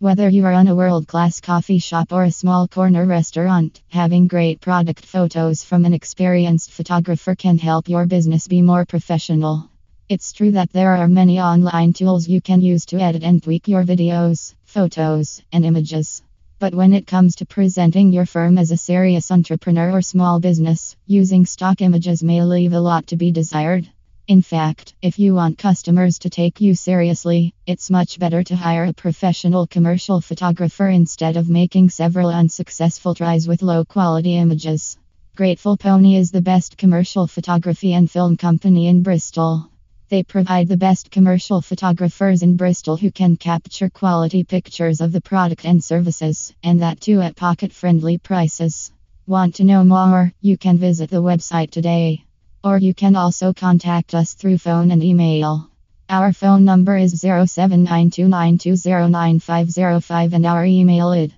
Whether you are on a world class coffee shop or a small corner restaurant, having great product photos from an experienced photographer can help your business be more professional. It's true that there are many online tools you can use to edit and tweak your videos, photos, and images. But when it comes to presenting your firm as a serious entrepreneur or small business, using stock images may leave a lot to be desired. In fact, if you want customers to take you seriously, it's much better to hire a professional commercial photographer instead of making several unsuccessful tries with low quality images. Grateful Pony is the best commercial photography and film company in Bristol. They provide the best commercial photographers in Bristol who can capture quality pictures of the product and services, and that too at pocket friendly prices. Want to know more? You can visit the website today. Or you can also contact us through phone and email. Our phone number is 079292090505 and our email is